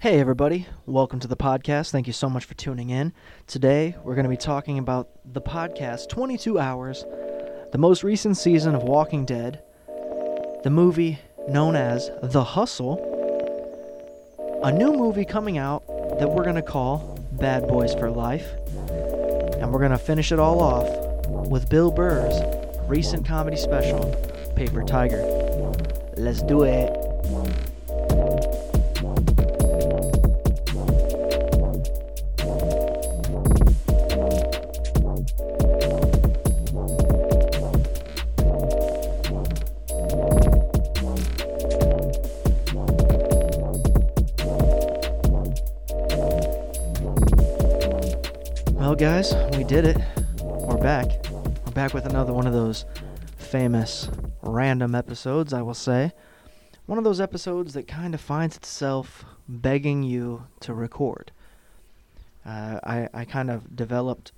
Hey, everybody. Welcome to the podcast. Thank you so much for tuning in. Today, we're going to be talking about the podcast 22 Hours, the most recent season of Walking Dead, the movie known as The Hustle, a new movie coming out that we're going to call Bad Boys for Life, and we're going to finish it all off with Bill Burr's recent comedy special, Paper Tiger. Let's do it. Did it. We're back. We're back with another one of those famous random episodes, I will say. One of those episodes that kind of finds itself begging you to record. Uh, I, I kind of developed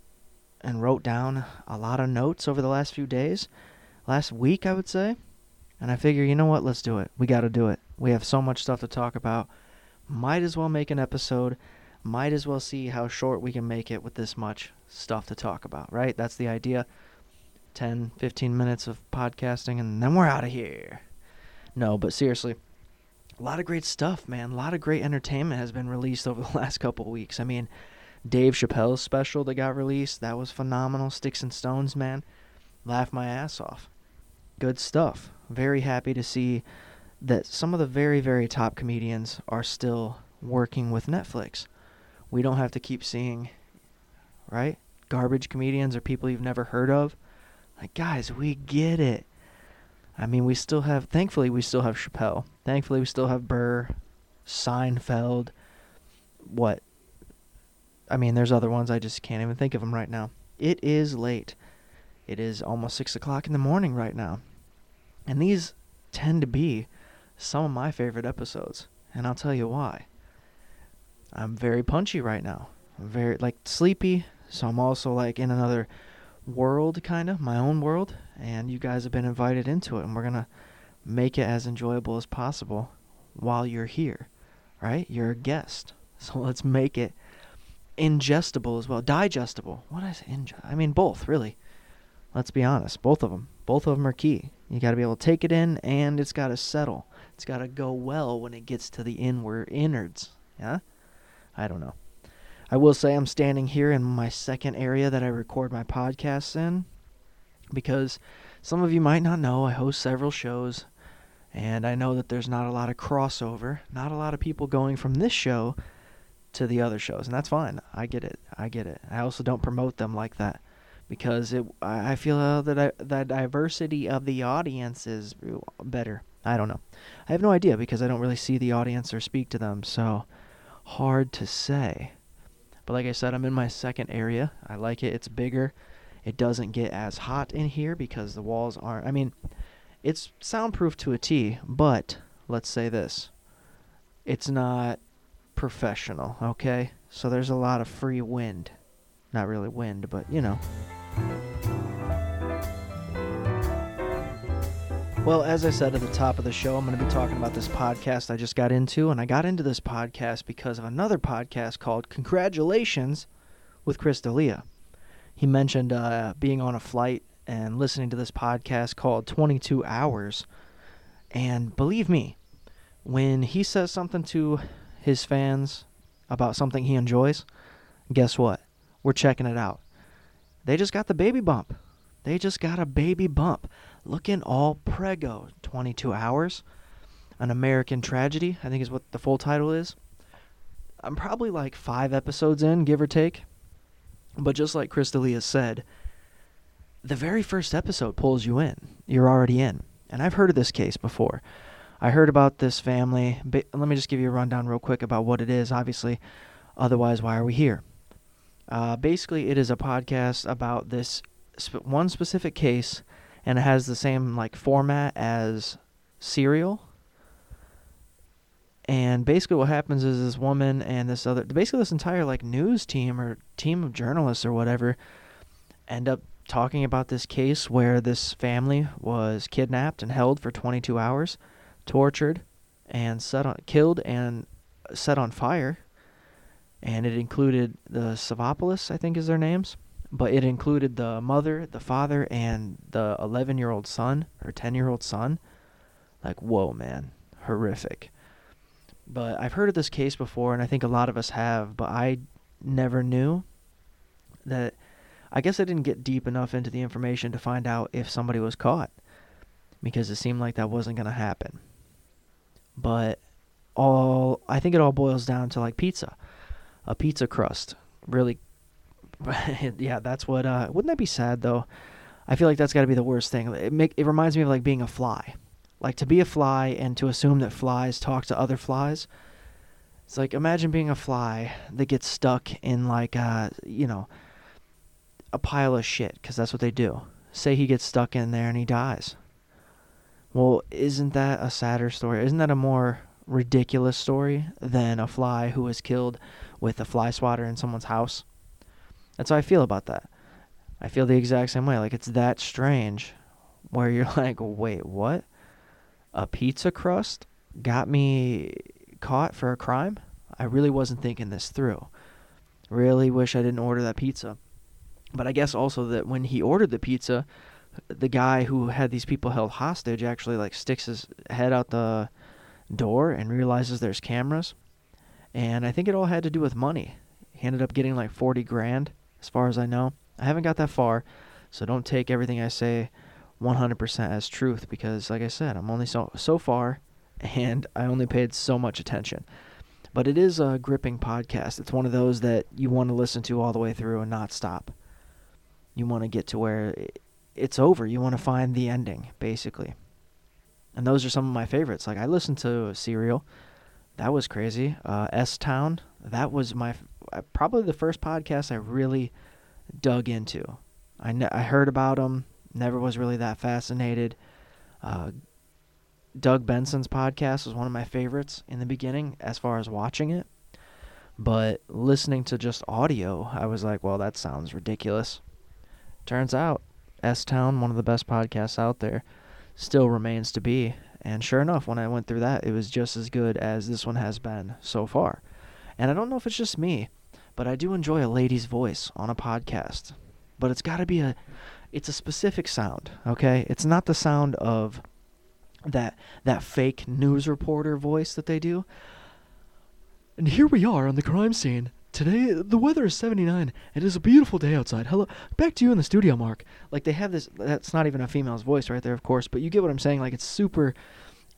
and wrote down a lot of notes over the last few days, last week, I would say. And I figure, you know what? Let's do it. We got to do it. We have so much stuff to talk about. Might as well make an episode might as well see how short we can make it with this much stuff to talk about, right? That's the idea. 10, 15 minutes of podcasting, and then we're out of here. No, but seriously, a lot of great stuff, man. A lot of great entertainment has been released over the last couple weeks. I mean, Dave Chappelle's special that got released, that was phenomenal. Sticks and Stones, man. Laugh my ass off. Good stuff. Very happy to see that some of the very, very top comedians are still working with Netflix we don't have to keep seeing, right? Garbage comedians or people you've never heard of. Like, guys, we get it. I mean, we still have, thankfully, we still have Chappelle. Thankfully, we still have Burr, Seinfeld. What? I mean, there's other ones. I just can't even think of them right now. It is late. It is almost 6 o'clock in the morning right now. And these tend to be some of my favorite episodes. And I'll tell you why. I'm very punchy right now. I'm very like sleepy, so I'm also like in another world kind of, my own world, and you guys have been invited into it and we're going to make it as enjoyable as possible while you're here. Right? You're a guest. So let's make it ingestible as well. Digestible. What is ingest? I mean both, really. Let's be honest. Both of them. Both of them are key. You got to be able to take it in and it's got to settle. It's got to go well when it gets to the inward innards. Yeah? I don't know. I will say I'm standing here in my second area that I record my podcasts in because some of you might not know I host several shows and I know that there's not a lot of crossover, not a lot of people going from this show to the other shows, and that's fine. I get it. I get it. I also don't promote them like that because it. I feel that I, the diversity of the audience is better. I don't know. I have no idea because I don't really see the audience or speak to them, so hard to say. But like I said, I'm in my second area. I like it. It's bigger. It doesn't get as hot in here because the walls aren't. I mean, it's soundproof to a T, but let's say this it's not professional, okay? So there's a lot of free wind. Not really wind, but you know. Well, as I said at the top of the show, I'm going to be talking about this podcast I just got into. And I got into this podcast because of another podcast called Congratulations with Chris D'Elia. He mentioned uh, being on a flight and listening to this podcast called 22 Hours. And believe me, when he says something to his fans about something he enjoys, guess what? We're checking it out. They just got the baby bump. They just got a baby bump. Looking all prego. 22 hours. An American Tragedy, I think is what the full title is. I'm probably like five episodes in, give or take. But just like Chris D'Elia said, the very first episode pulls you in. You're already in. And I've heard of this case before. I heard about this family. Let me just give you a rundown real quick about what it is, obviously. Otherwise, why are we here? Uh, basically, it is a podcast about this sp- one specific case, and it has the same like format as Serial. And basically, what happens is this woman and this other, basically this entire like news team or team of journalists or whatever, end up talking about this case where this family was kidnapped and held for 22 hours, tortured, and set on, killed and set on fire, and it included the Savopoulos, I think is their names, but it included the mother, the father, and the 11 year old son or 10 year old son. Like, whoa, man, horrific. But I've heard of this case before, and I think a lot of us have, but I never knew that. I guess I didn't get deep enough into the information to find out if somebody was caught because it seemed like that wasn't going to happen. But all I think it all boils down to like pizza. A pizza crust. Really yeah, that's what uh wouldn't that be sad though? I feel like that's got to be the worst thing. It make it reminds me of like being a fly. Like to be a fly and to assume that flies talk to other flies. It's like imagine being a fly that gets stuck in like uh, you know, a pile of shit because that's what they do. Say he gets stuck in there and he dies. Well, isn't that a sadder story? Isn't that a more ridiculous story than a fly who was killed with a fly swatter in someone's house? That's how I feel about that. I feel the exact same way. Like it's that strange where you're like, wait, what? A pizza crust got me caught for a crime? I really wasn't thinking this through. Really wish I didn't order that pizza. But I guess also that when he ordered the pizza, the guy who had these people held hostage actually like sticks his head out the door and realizes there's cameras. And I think it all had to do with money. He ended up getting like 40 grand, as far as I know. I haven't got that far, so don't take everything I say 100% as truth because, like I said, I'm only so, so far and I only paid so much attention. But it is a gripping podcast. It's one of those that you want to listen to all the way through and not stop. You want to get to where it's over. You want to find the ending, basically. And those are some of my favorites. Like I listened to Serial, that was crazy. Uh, S Town, that was my probably the first podcast I really dug into. I ne- I heard about them, never was really that fascinated. Uh, Doug Benson's podcast was one of my favorites in the beginning as far as watching it. But listening to just audio, I was like, well, that sounds ridiculous. Turns out S Town, one of the best podcasts out there, still remains to be. And sure enough, when I went through that, it was just as good as this one has been so far. And I don't know if it's just me, but I do enjoy a lady's voice on a podcast. But it's got to be a it's a specific sound, okay? It's not the sound of that that fake news reporter voice that they do. And here we are on the crime scene Today the weather is 79. It is a beautiful day outside. Hello, back to you in the studio, Mark. Like they have this. That's not even a female's voice right there, of course. But you get what I'm saying. Like it's super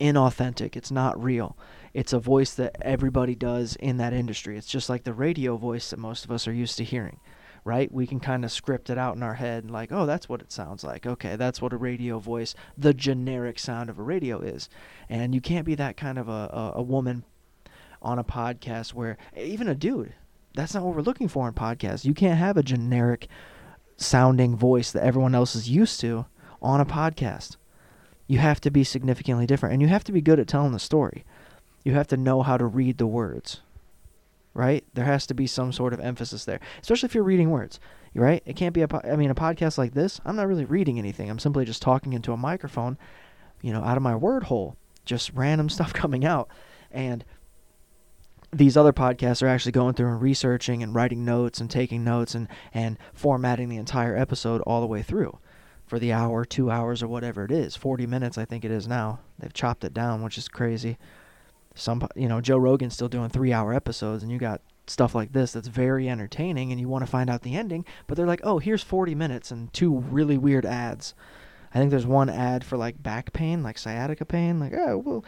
inauthentic. It's not real. It's a voice that everybody does in that industry. It's just like the radio voice that most of us are used to hearing, right? We can kind of script it out in our head, and like, oh, that's what it sounds like. Okay, that's what a radio voice, the generic sound of a radio is. And you can't be that kind of a, a, a woman on a podcast where even a dude that's not what we're looking for in podcasts. You can't have a generic sounding voice that everyone else is used to on a podcast. You have to be significantly different and you have to be good at telling the story. You have to know how to read the words. Right? There has to be some sort of emphasis there, especially if you're reading words. Right? It can't be a po- I mean a podcast like this, I'm not really reading anything. I'm simply just talking into a microphone, you know, out of my word hole, just random stuff coming out. And these other podcasts are actually going through and researching and writing notes and taking notes and, and formatting the entire episode all the way through for the hour, two hours, or whatever it is. 40 minutes, I think it is now. They've chopped it down, which is crazy. Some, you know, Joe Rogan's still doing three hour episodes, and you got stuff like this that's very entertaining, and you want to find out the ending, but they're like, oh, here's 40 minutes and two really weird ads. I think there's one ad for like back pain, like sciatica pain, like, oh, well,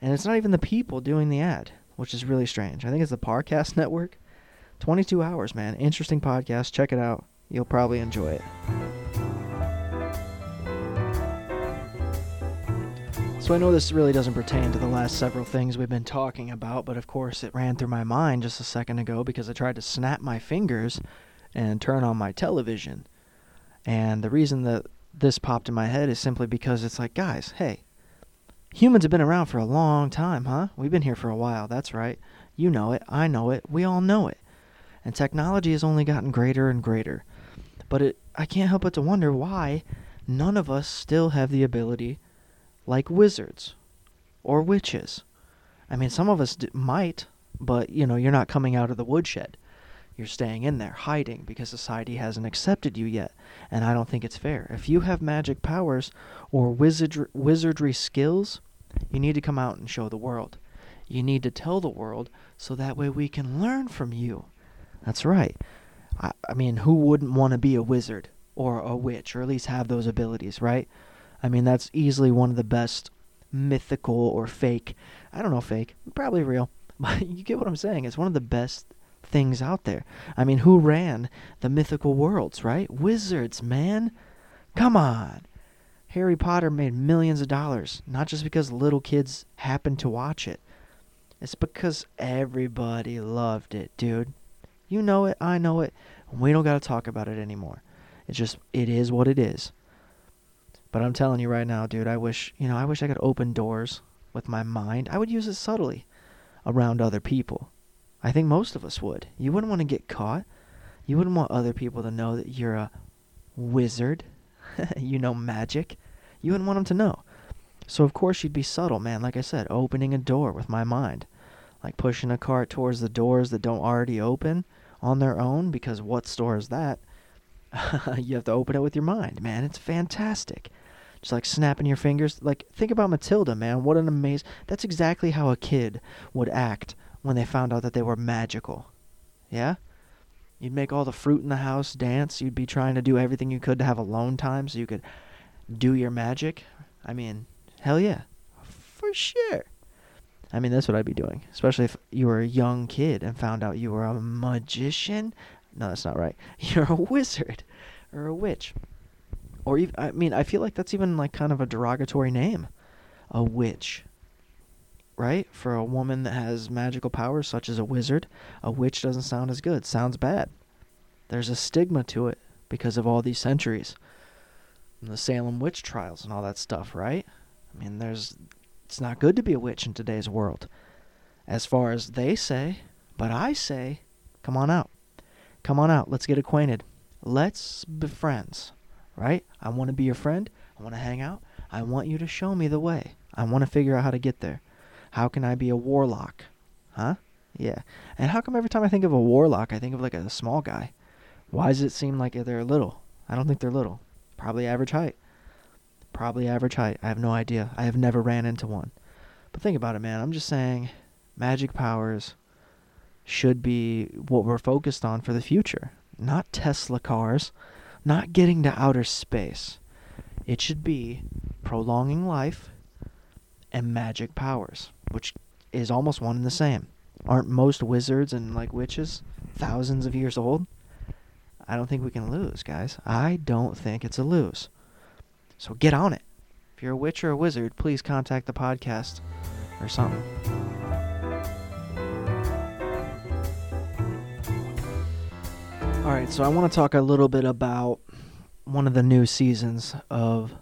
and it's not even the people doing the ad which is really strange. I think it's the Parcast Network. 22 hours, man. Interesting podcast. Check it out. You'll probably enjoy it. So I know this really doesn't pertain to the last several things we've been talking about, but of course it ran through my mind just a second ago because I tried to snap my fingers and turn on my television. And the reason that this popped in my head is simply because it's like, guys, hey, Humans have been around for a long time, huh? We've been here for a while, that's right. You know it, I know it, we all know it. And technology has only gotten greater and greater. But it, I can't help but to wonder why none of us still have the ability like wizards or witches. I mean, some of us d- might, but you know, you're not coming out of the woodshed. You're staying in there, hiding, because society hasn't accepted you yet. And I don't think it's fair. If you have magic powers or wizard- wizardry skills, you need to come out and show the world. You need to tell the world so that way we can learn from you. That's right. I, I mean, who wouldn't want to be a wizard or a witch or at least have those abilities, right? I mean, that's easily one of the best mythical or fake. I don't know, fake, probably real. But you get what I'm saying. It's one of the best things out there. I mean, who ran the mythical worlds, right? Wizards, man. Come on. Harry Potter made millions of dollars, not just because little kids happened to watch it. It's because everybody loved it, dude. You know it, I know it. We don't got to talk about it anymore. It's just, it is what it is. But I'm telling you right now, dude, I wish, you know, I wish I could open doors with my mind. I would use it subtly around other people. I think most of us would. You wouldn't want to get caught. You wouldn't want other people to know that you're a wizard. you know magic. You wouldn't want them to know. So of course you'd be subtle, man. Like I said, opening a door with my mind. Like pushing a cart towards the doors that don't already open on their own because what store is that? you have to open it with your mind, man. It's fantastic. Just like snapping your fingers. Like think about Matilda, man. What an amazing That's exactly how a kid would act when they found out that they were magical. Yeah? You'd make all the fruit in the house dance. You'd be trying to do everything you could to have alone time so you could do your magic. I mean, hell yeah. For sure. I mean, that's what I'd be doing. Especially if you were a young kid and found out you were a magician. No, that's not right. You're a wizard or a witch. Or even, I mean, I feel like that's even like kind of a derogatory name. A witch. Right? For a woman that has magical powers such as a wizard, a witch doesn't sound as good. Sounds bad. There's a stigma to it because of all these centuries. And the Salem witch trials and all that stuff, right? I mean, there's it's not good to be a witch in today's world. As far as they say, but I say, come on out. Come on out. Let's get acquainted. Let's be friends, right? I want to be your friend. I want to hang out. I want you to show me the way. I want to figure out how to get there. How can I be a warlock? Huh? Yeah. And how come every time I think of a warlock, I think of like a small guy? Why does it seem like they're little? I don't think they're little. Probably average height. Probably average height. I have no idea. I have never ran into one. But think about it, man. I'm just saying magic powers should be what we're focused on for the future. Not Tesla cars, not getting to outer space. It should be prolonging life and magic powers, which is almost one and the same. Aren't most wizards and like witches thousands of years old? I don't think we can lose, guys. I don't think it's a lose. So get on it. If you're a witch or a wizard, please contact the podcast or something. All right, so I want to talk a little bit about one of the new seasons of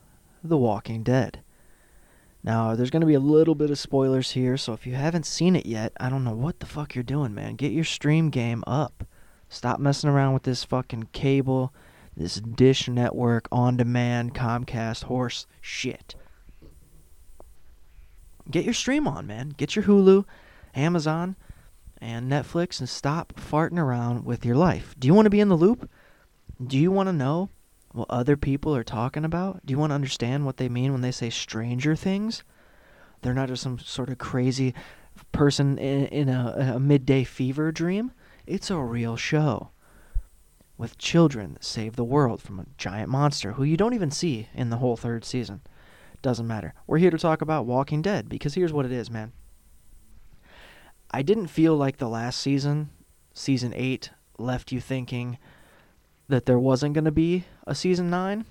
The Walking Dead. Now, there's going to be a little bit of spoilers here, so if you haven't seen it yet, I don't know what the fuck you're doing, man. Get your stream game up. Stop messing around with this fucking cable, this dish network, on demand, Comcast, horse shit. Get your stream on, man. Get your Hulu, Amazon, and Netflix and stop farting around with your life. Do you want to be in the loop? Do you want to know what other people are talking about? Do you want to understand what they mean when they say stranger things? They're not just some sort of crazy person in, in a, a midday fever dream. It's a real show with children that save the world from a giant monster who you don't even see in the whole third season. Doesn't matter. We're here to talk about Walking Dead because here's what it is, man. I didn't feel like the last season, season 8, left you thinking that there wasn't going to be a season 9.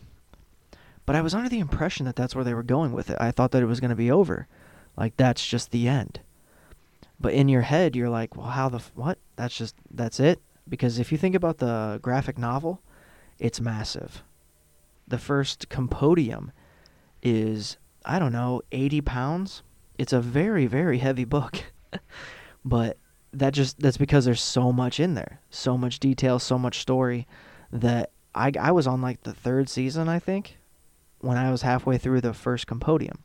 But I was under the impression that that's where they were going with it. I thought that it was going to be over. Like that's just the end. But in your head you're like, "Well, how the f- what? That's just that's it?" Because if you think about the graphic novel, it's massive. The first compodium is I don't know, 80 pounds. It's a very very heavy book. but that just that's because there's so much in there. So much detail, so much story that I I was on like the third season, I think, when I was halfway through the first compodium.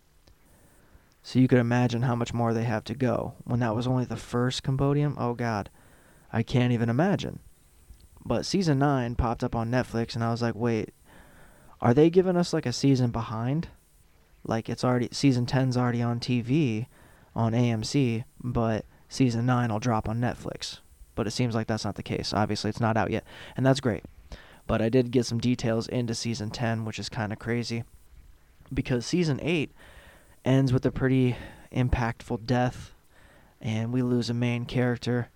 So you could imagine how much more they have to go. When that was only the first Compodium. oh god, I can't even imagine. But season 9 popped up on Netflix and I was like, "Wait, are they giving us like a season behind? Like it's already season 10's already on TV on AMC, but season 9 will drop on Netflix." But it seems like that's not the case. Obviously, it's not out yet, and that's great. But I did get some details into season 10, which is kind of crazy because season 8 ends with a pretty impactful death and we lose a main character.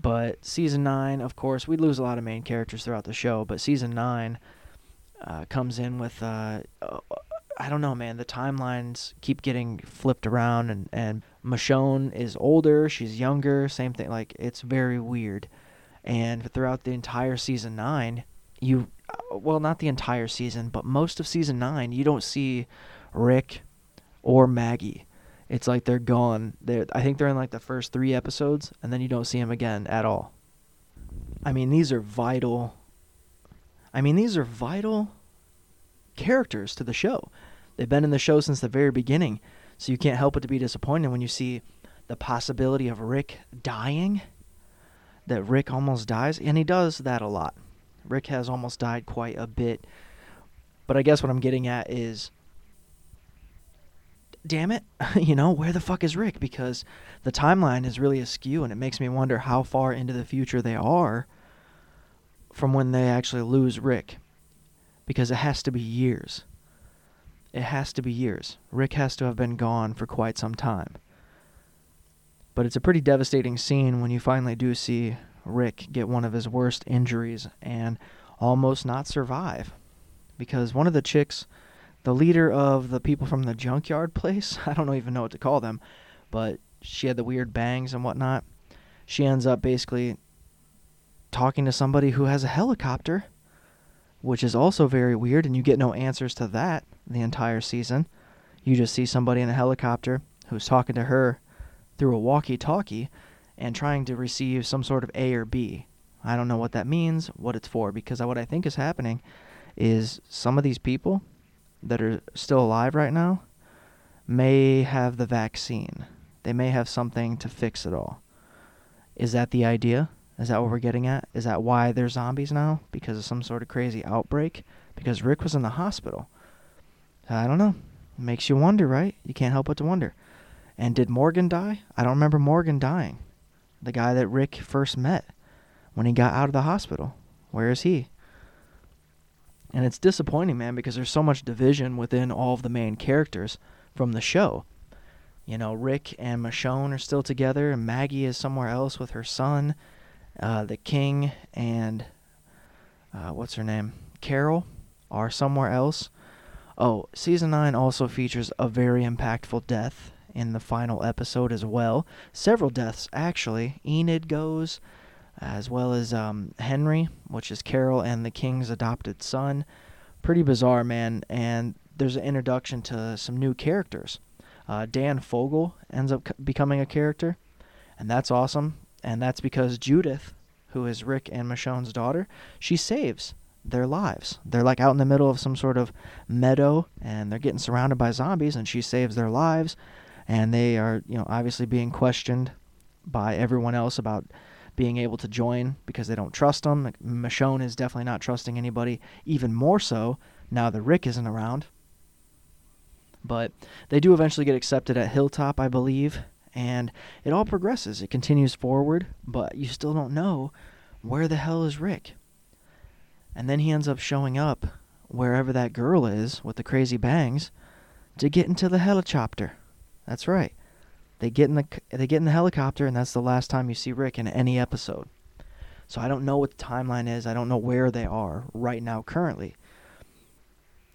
But season 9, of course, we lose a lot of main characters throughout the show, but season 9 uh, comes in with uh, uh, I don't know, man. The timelines keep getting flipped around, and and Michonne is older, she's younger, same thing. Like it's very weird. And throughout the entire season nine, you, uh, well, not the entire season, but most of season nine, you don't see Rick or Maggie. It's like they're gone. They I think they're in like the first three episodes, and then you don't see them again at all. I mean, these are vital. I mean, these are vital characters to the show. They've been in the show since the very beginning, so you can't help but to be disappointed when you see the possibility of Rick dying. That Rick almost dies, and he does that a lot. Rick has almost died quite a bit. But I guess what I'm getting at is damn it, you know, where the fuck is Rick? Because the timeline is really askew and it makes me wonder how far into the future they are from when they actually lose Rick. Because it has to be years. It has to be years. Rick has to have been gone for quite some time. But it's a pretty devastating scene when you finally do see Rick get one of his worst injuries and almost not survive. Because one of the chicks, the leader of the people from the junkyard place, I don't even know what to call them, but she had the weird bangs and whatnot. She ends up basically talking to somebody who has a helicopter which is also very weird, and you get no answers to that the entire season. You just see somebody in a helicopter who's talking to her through a walkie talkie and trying to receive some sort of A or B. I don't know what that means, what it's for, because what I think is happening is some of these people that are still alive right now may have the vaccine. They may have something to fix it all. Is that the idea? Is that what we're getting at? Is that why they're zombies now? Because of some sort of crazy outbreak? Because Rick was in the hospital. Uh, I don't know. It makes you wonder, right? You can't help but to wonder. And did Morgan die? I don't remember Morgan dying. The guy that Rick first met when he got out of the hospital. Where is he? And it's disappointing, man, because there's so much division within all of the main characters from the show. You know, Rick and Michonne are still together, and Maggie is somewhere else with her son. Uh, the king and uh, what's her name, Carol, are somewhere else. Oh, season nine also features a very impactful death in the final episode as well. Several deaths actually. Enid goes, as well as um, Henry, which is Carol and the king's adopted son. Pretty bizarre, man. And there's an introduction to some new characters. Uh, Dan Fogler ends up becoming a character, and that's awesome and that's because Judith, who is Rick and Michonne's daughter, she saves their lives. They're like out in the middle of some sort of meadow and they're getting surrounded by zombies and she saves their lives and they are, you know, obviously being questioned by everyone else about being able to join because they don't trust them. Michonne is definitely not trusting anybody, even more so now that Rick isn't around. But they do eventually get accepted at Hilltop, I believe, and it all progresses. It continues forward, but you still don't know where the hell is Rick. And then he ends up showing up wherever that girl is with the crazy bangs to get into the helicopter. That's right. They get in the they get in the helicopter and that's the last time you see Rick in any episode. So I don't know what the timeline is. I don't know where they are right now currently.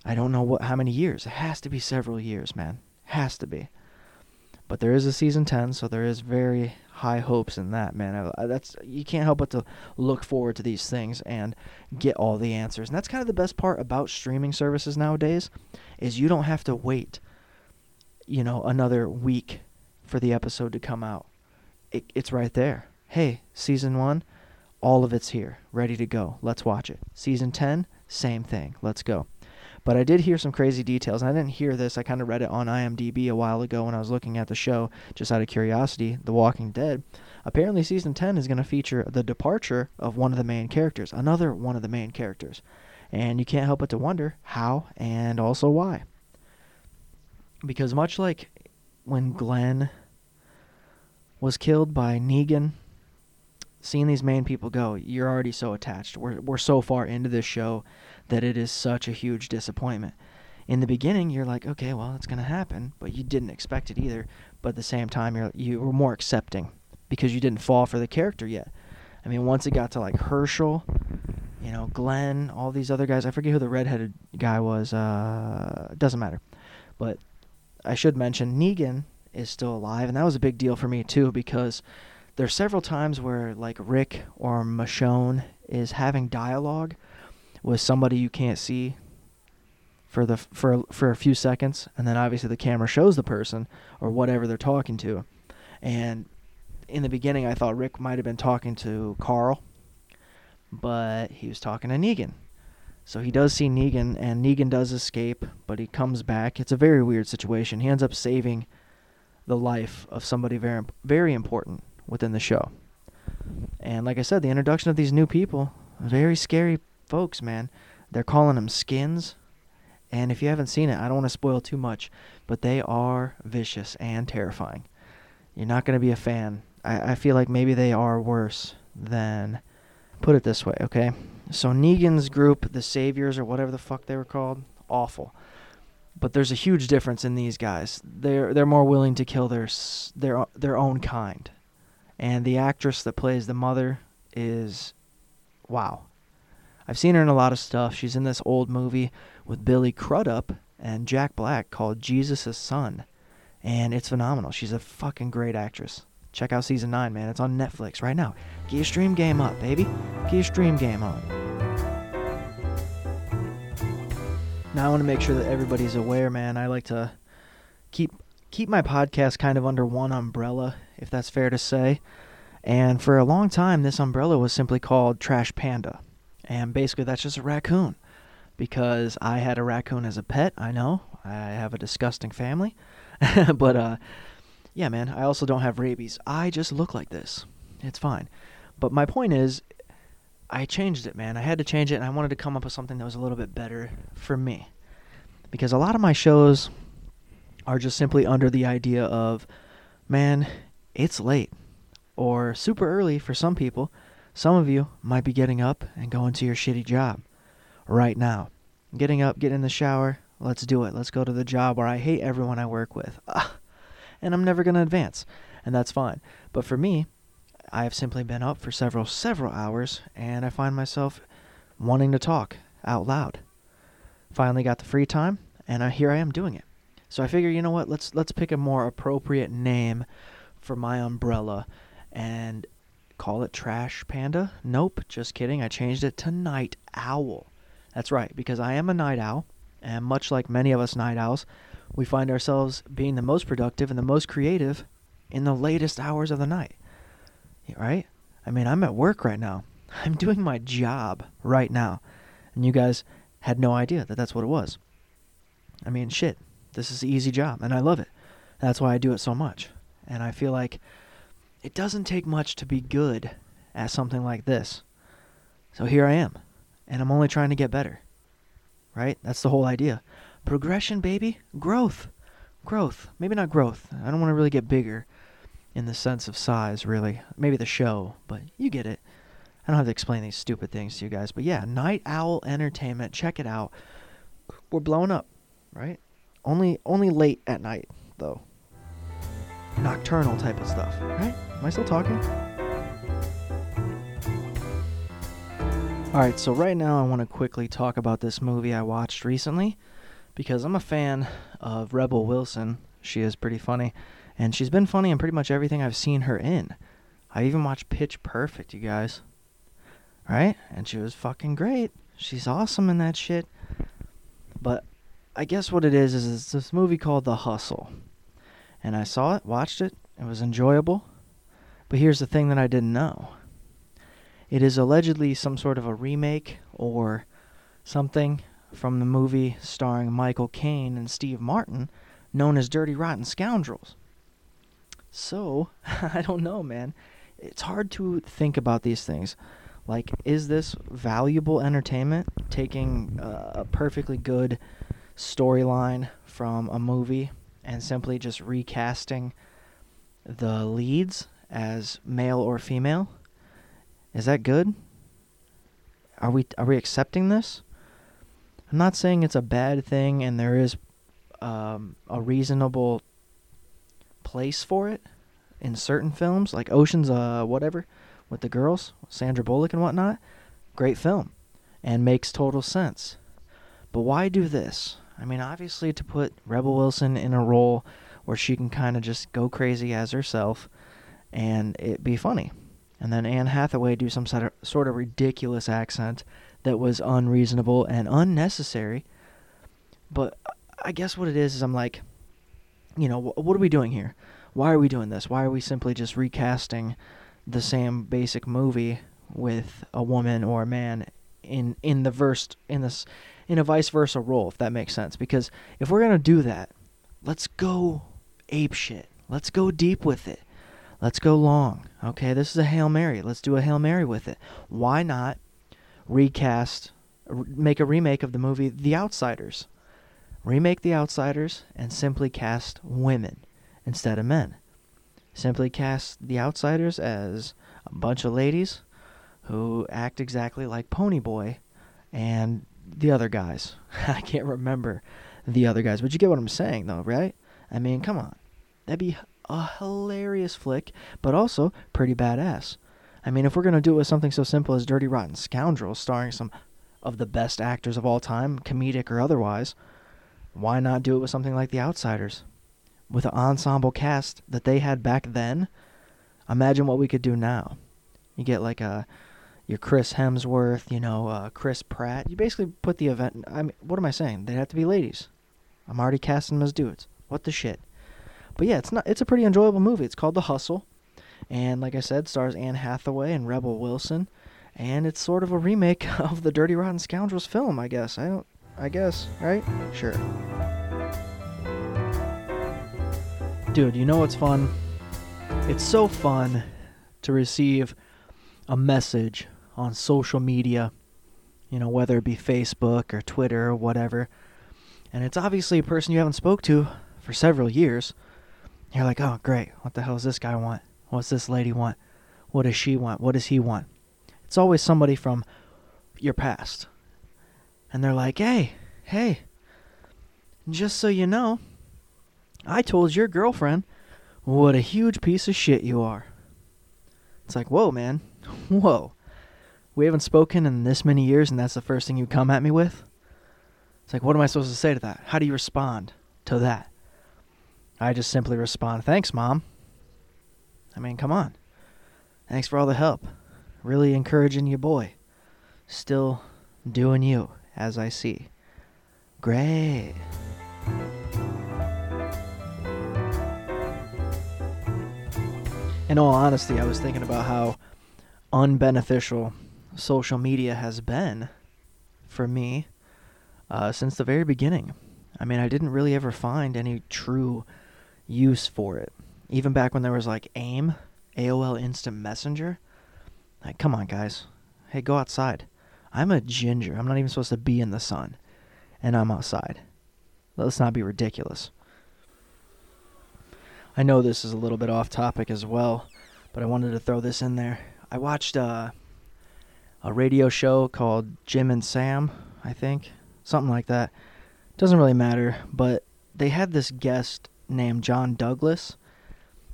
I don't know what how many years. It has to be several years, man. Has to be. But there is a season 10, so there is very high hopes in that, man. That's you can't help but to look forward to these things and get all the answers. And that's kind of the best part about streaming services nowadays is you don't have to wait you know another week for the episode to come out. It, it's right there. Hey, season 1, all of it's here, ready to go. Let's watch it. Season 10, same thing. Let's go. But I did hear some crazy details. And I didn't hear this. I kind of read it on IMDb a while ago when I was looking at the show, just out of curiosity. The Walking Dead. Apparently, season 10 is going to feature the departure of one of the main characters, another one of the main characters. And you can't help but to wonder how and also why. Because much like when Glenn was killed by Negan, seeing these main people go, you're already so attached. We're, we're so far into this show that it is such a huge disappointment. In the beginning, you're like, okay, well, it's going to happen, but you didn't expect it either. But at the same time, you're you were more accepting because you didn't fall for the character yet. I mean, once it got to like Hershel, you know, Glenn, all these other guys. I forget who the redheaded guy was. Uh, doesn't matter. But I should mention Negan is still alive, and that was a big deal for me too because there's several times where like Rick or Michonne is having dialogue with somebody you can't see for the for for a few seconds and then obviously the camera shows the person or whatever they're talking to. And in the beginning I thought Rick might have been talking to Carl but he was talking to Negan. So he does see Negan and Negan does escape but he comes back. It's a very weird situation. He ends up saving the life of somebody very very important within the show. And like I said the introduction of these new people very scary folks, man. They're calling them skins. And if you haven't seen it, I don't want to spoil too much, but they are vicious and terrifying. You're not going to be a fan. I, I feel like maybe they are worse than. Put it this way, okay? So Negan's group, the Saviors or whatever the fuck they were called, awful. But there's a huge difference in these guys. They're they're more willing to kill their their their own kind. And the actress that plays the mother is wow. I've seen her in a lot of stuff. She's in this old movie with Billy Crudup and Jack Black called Jesus' Son. And it's phenomenal. She's a fucking great actress. Check out season 9, man. It's on Netflix right now. Get your stream game up, baby. Get your stream game on. Now I want to make sure that everybody's aware, man. I like to keep keep my podcast kind of under one umbrella, if that's fair to say. And for a long time this umbrella was simply called Trash Panda. And basically, that's just a raccoon. Because I had a raccoon as a pet. I know. I have a disgusting family. but, uh, yeah, man, I also don't have rabies. I just look like this. It's fine. But my point is, I changed it, man. I had to change it, and I wanted to come up with something that was a little bit better for me. Because a lot of my shows are just simply under the idea of, man, it's late. Or super early for some people. Some of you might be getting up and going to your shitty job right now. Getting up, getting in the shower, let's do it. Let's go to the job where I hate everyone I work with. and I'm never going to advance, and that's fine. But for me, I have simply been up for several, several hours, and I find myself wanting to talk out loud. Finally got the free time, and I, here I am doing it. So I figure, you know what? Let's let's pick a more appropriate name for my umbrella, and call it Trash Panda? Nope, just kidding. I changed it to Night Owl. That's right, because I am a night owl, and much like many of us night owls, we find ourselves being the most productive and the most creative in the latest hours of the night. Right? I mean, I'm at work right now. I'm doing my job right now. And you guys had no idea that that's what it was. I mean, shit. This is an easy job, and I love it. That's why I do it so much. And I feel like it doesn't take much to be good at something like this. So here I am, and I'm only trying to get better. Right? That's the whole idea. Progression, baby. Growth. Growth. Maybe not growth. I don't want to really get bigger in the sense of size, really. Maybe the show, but you get it. I don't have to explain these stupid things to you guys. But yeah, Night Owl Entertainment. Check it out. We're blowing up, right? Only only late at night, though nocturnal type of stuff, right? Am I still talking? Alright, so right now I want to quickly talk about this movie I watched recently because I'm a fan of Rebel Wilson. She is pretty funny, and she's been funny in pretty much everything I've seen her in. I even watched Pitch Perfect, you guys. Right? And she was fucking great. She's awesome in that shit. But I guess what it is is it's this movie called The Hustle and I saw it, watched it, it was enjoyable. But here's the thing that I didn't know it is allegedly some sort of a remake or something from the movie starring Michael Caine and Steve Martin, known as Dirty Rotten Scoundrels. So, I don't know, man. It's hard to think about these things. Like, is this valuable entertainment? Taking uh, a perfectly good storyline from a movie and simply just recasting the leads as male or female? Is that good? Are we are we accepting this? I'm not saying it's a bad thing, and there is um, a reasonable place for it in certain films, like Ocean's uh whatever, with the girls, Sandra Bullock and whatnot. Great film, and makes total sense. But why do this? I mean, obviously to put Rebel Wilson in a role where she can kind of just go crazy as herself, and it be funny. And then Anne Hathaway do some sort of, sort of ridiculous accent that was unreasonable and unnecessary. But I guess what it is is I'm like, you know, what are we doing here? Why are we doing this? Why are we simply just recasting the same basic movie with a woman or a man in in the verse in this in a vice versa role, if that makes sense? Because if we're gonna do that, let's go ape shit. Let's go deep with it. Let's go long. Okay, this is a Hail Mary. Let's do a Hail Mary with it. Why not recast, make a remake of the movie The Outsiders? Remake The Outsiders and simply cast women instead of men. Simply cast The Outsiders as a bunch of ladies who act exactly like Ponyboy and the other guys. I can't remember the other guys, but you get what I'm saying, though, right? I mean, come on. That'd be a hilarious flick, but also pretty badass. I mean, if we're going to do it with something so simple as Dirty Rotten Scoundrels, starring some of the best actors of all time, comedic or otherwise, why not do it with something like The Outsiders? With an ensemble cast that they had back then, imagine what we could do now. You get like a your Chris Hemsworth, you know, uh, Chris Pratt. You basically put the event. I mean, what am I saying? They'd have to be ladies. I'm already casting them as dudes. What the shit? But yeah, it's not. It's a pretty enjoyable movie. It's called The Hustle, and like I said, stars Anne Hathaway and Rebel Wilson, and it's sort of a remake of the Dirty Rotten Scoundrels film. I guess. I don't. I guess. Right? Sure. Dude, you know what's fun? It's so fun to receive a message on social media, you know, whether it be Facebook or Twitter or whatever. And it's obviously a person you haven't spoke to for several years. You're like, oh, great. What the hell does this guy want? What's this lady want? What does she want? What does he want? It's always somebody from your past. And they're like, hey, hey, just so you know, I told your girlfriend what a huge piece of shit you are. It's like, whoa, man. Whoa. We haven't spoken in this many years, and that's the first thing you come at me with? It's like, what am I supposed to say to that? How do you respond to that? I just simply respond, Thanks, Mom. I mean, come on. Thanks for all the help. Really encouraging you, boy. Still doing you, as I see. Great. In all honesty, I was thinking about how unbeneficial social media has been for me uh, since the very beginning. I mean, I didn't really ever find any true use for it. Even back when there was like AIM, AOL Instant Messenger. Like, come on, guys. Hey, go outside. I'm a ginger. I'm not even supposed to be in the sun. And I'm outside. Let's not be ridiculous. I know this is a little bit off topic as well, but I wanted to throw this in there. I watched uh, a radio show called Jim and Sam, I think. Something like that. Doesn't really matter, but they had this guest named John Douglas.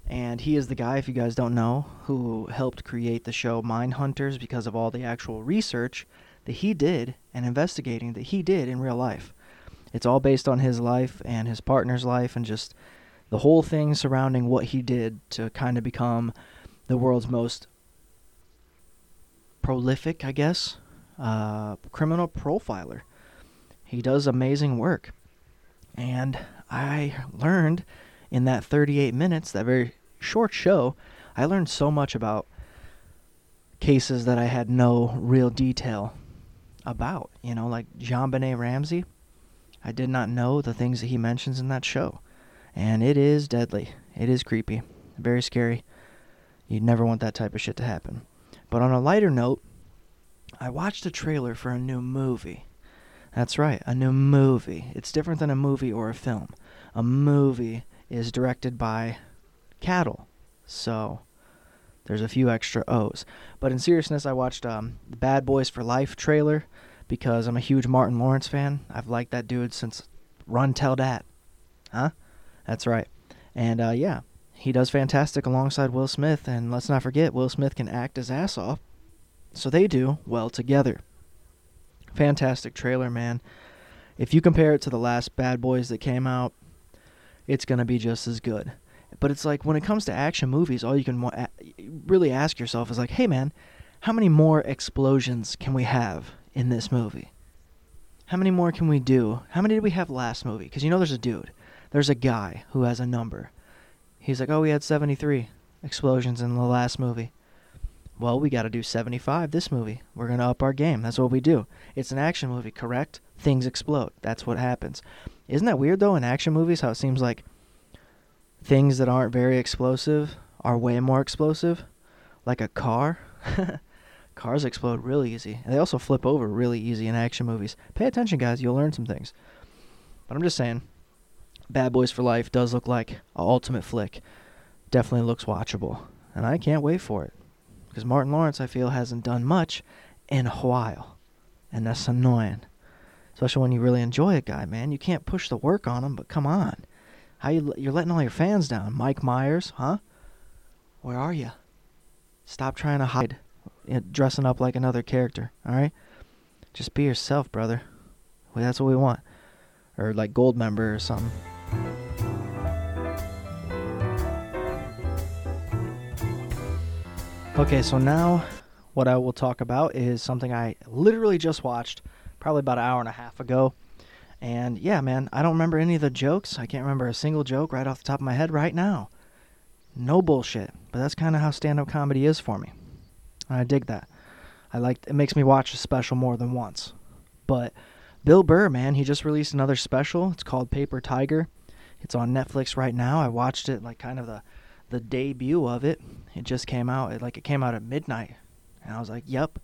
And he is the guy, if you guys don't know, who helped create the show Mind Hunters because of all the actual research that he did and investigating that he did in real life. It's all based on his life and his partner's life and just the whole thing surrounding what he did to kind of become the world's most prolific, I guess, uh, criminal profiler. He does amazing work. And I learned in that 38 minutes, that very short show, I learned so much about cases that I had no real detail about. You know, like JonBenét Ramsey. I did not know the things that he mentions in that show. And it is deadly. It is creepy. Very scary. You'd never want that type of shit to happen. But on a lighter note, I watched a trailer for a new movie. That's right, a new movie. It's different than a movie or a film. A movie is directed by Cattle. So there's a few extra O's. But in seriousness, I watched um, the Bad Boys for Life trailer because I'm a huge Martin Lawrence fan. I've liked that dude since Run Tell Dat. Huh? That's right. And uh, yeah, he does fantastic alongside Will Smith. And let's not forget, Will Smith can act his ass off. So they do well together. Fantastic trailer, man. If you compare it to the last Bad Boys that came out, it's going to be just as good. But it's like when it comes to action movies, all you can really ask yourself is like, hey man, how many more explosions can we have in this movie? How many more can we do? How many did we have last movie? Because you know there's a dude, there's a guy who has a number. He's like, oh, we had 73 explosions in the last movie. Well, we got to do 75 this movie. We're going to up our game. That's what we do. It's an action movie, correct? Things explode. That's what happens. Isn't that weird, though, in action movies, how it seems like things that aren't very explosive are way more explosive? Like a car? Cars explode really easy. And they also flip over really easy in action movies. Pay attention, guys. You'll learn some things. But I'm just saying, Bad Boys for Life does look like a ultimate flick. Definitely looks watchable. And I can't wait for it. Because Martin Lawrence, I feel, hasn't done much in a while. And that's annoying. Especially when you really enjoy a guy, man. You can't push the work on him, but come on. How you you're letting all your fans down? Mike Myers, huh? Where are you? Stop trying to hide, dressing up like another character. All right, just be yourself, brother. Well, that's what we want, or like Goldmember or something. Okay, so now what I will talk about is something I literally just watched, probably about an hour and a half ago. And yeah, man, I don't remember any of the jokes. I can't remember a single joke right off the top of my head right now. No bullshit. But that's kind of how stand up comedy is for me. I dig that. I like it makes me watch a special more than once. But Bill Burr, man, he just released another special. It's called Paper Tiger. It's on Netflix right now. I watched it like kind of the the debut of it. It just came out. It, like it came out at midnight. And I was like, "Yep."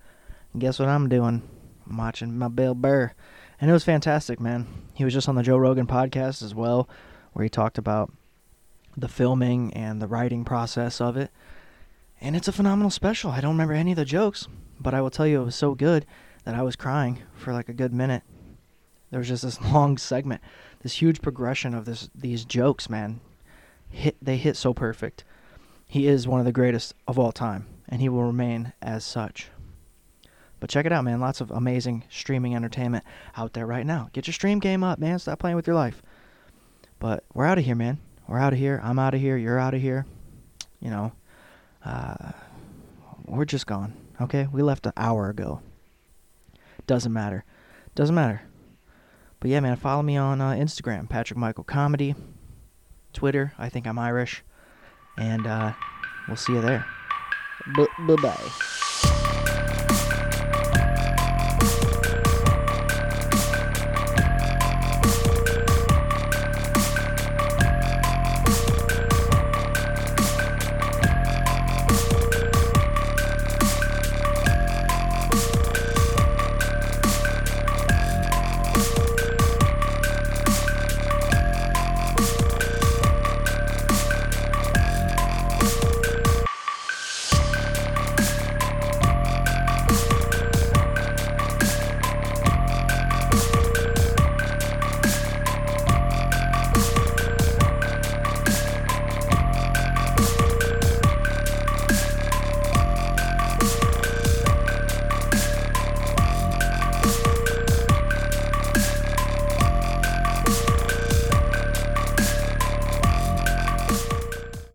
And guess what I'm doing? I'm watching my Bill Burr and it was fantastic, man. He was just on the Joe Rogan podcast as well, where he talked about the filming and the writing process of it. And it's a phenomenal special. I don't remember any of the jokes, but I will tell you it was so good that I was crying for like a good minute. There was just this long segment, this huge progression of this these jokes, man. Hit they hit so perfect. He is one of the greatest of all time, and he will remain as such. But check it out, man. Lots of amazing streaming entertainment out there right now. Get your stream game up, man. Stop playing with your life. But we're out of here, man. We're out of here. I'm out of here. You're out of here. You know, uh, we're just gone. Okay? We left an hour ago. Doesn't matter. Doesn't matter. But yeah, man, follow me on uh, Instagram, Patrick Michael Comedy. Twitter, I think I'm Irish. And uh, we'll see you there. B- bye bye.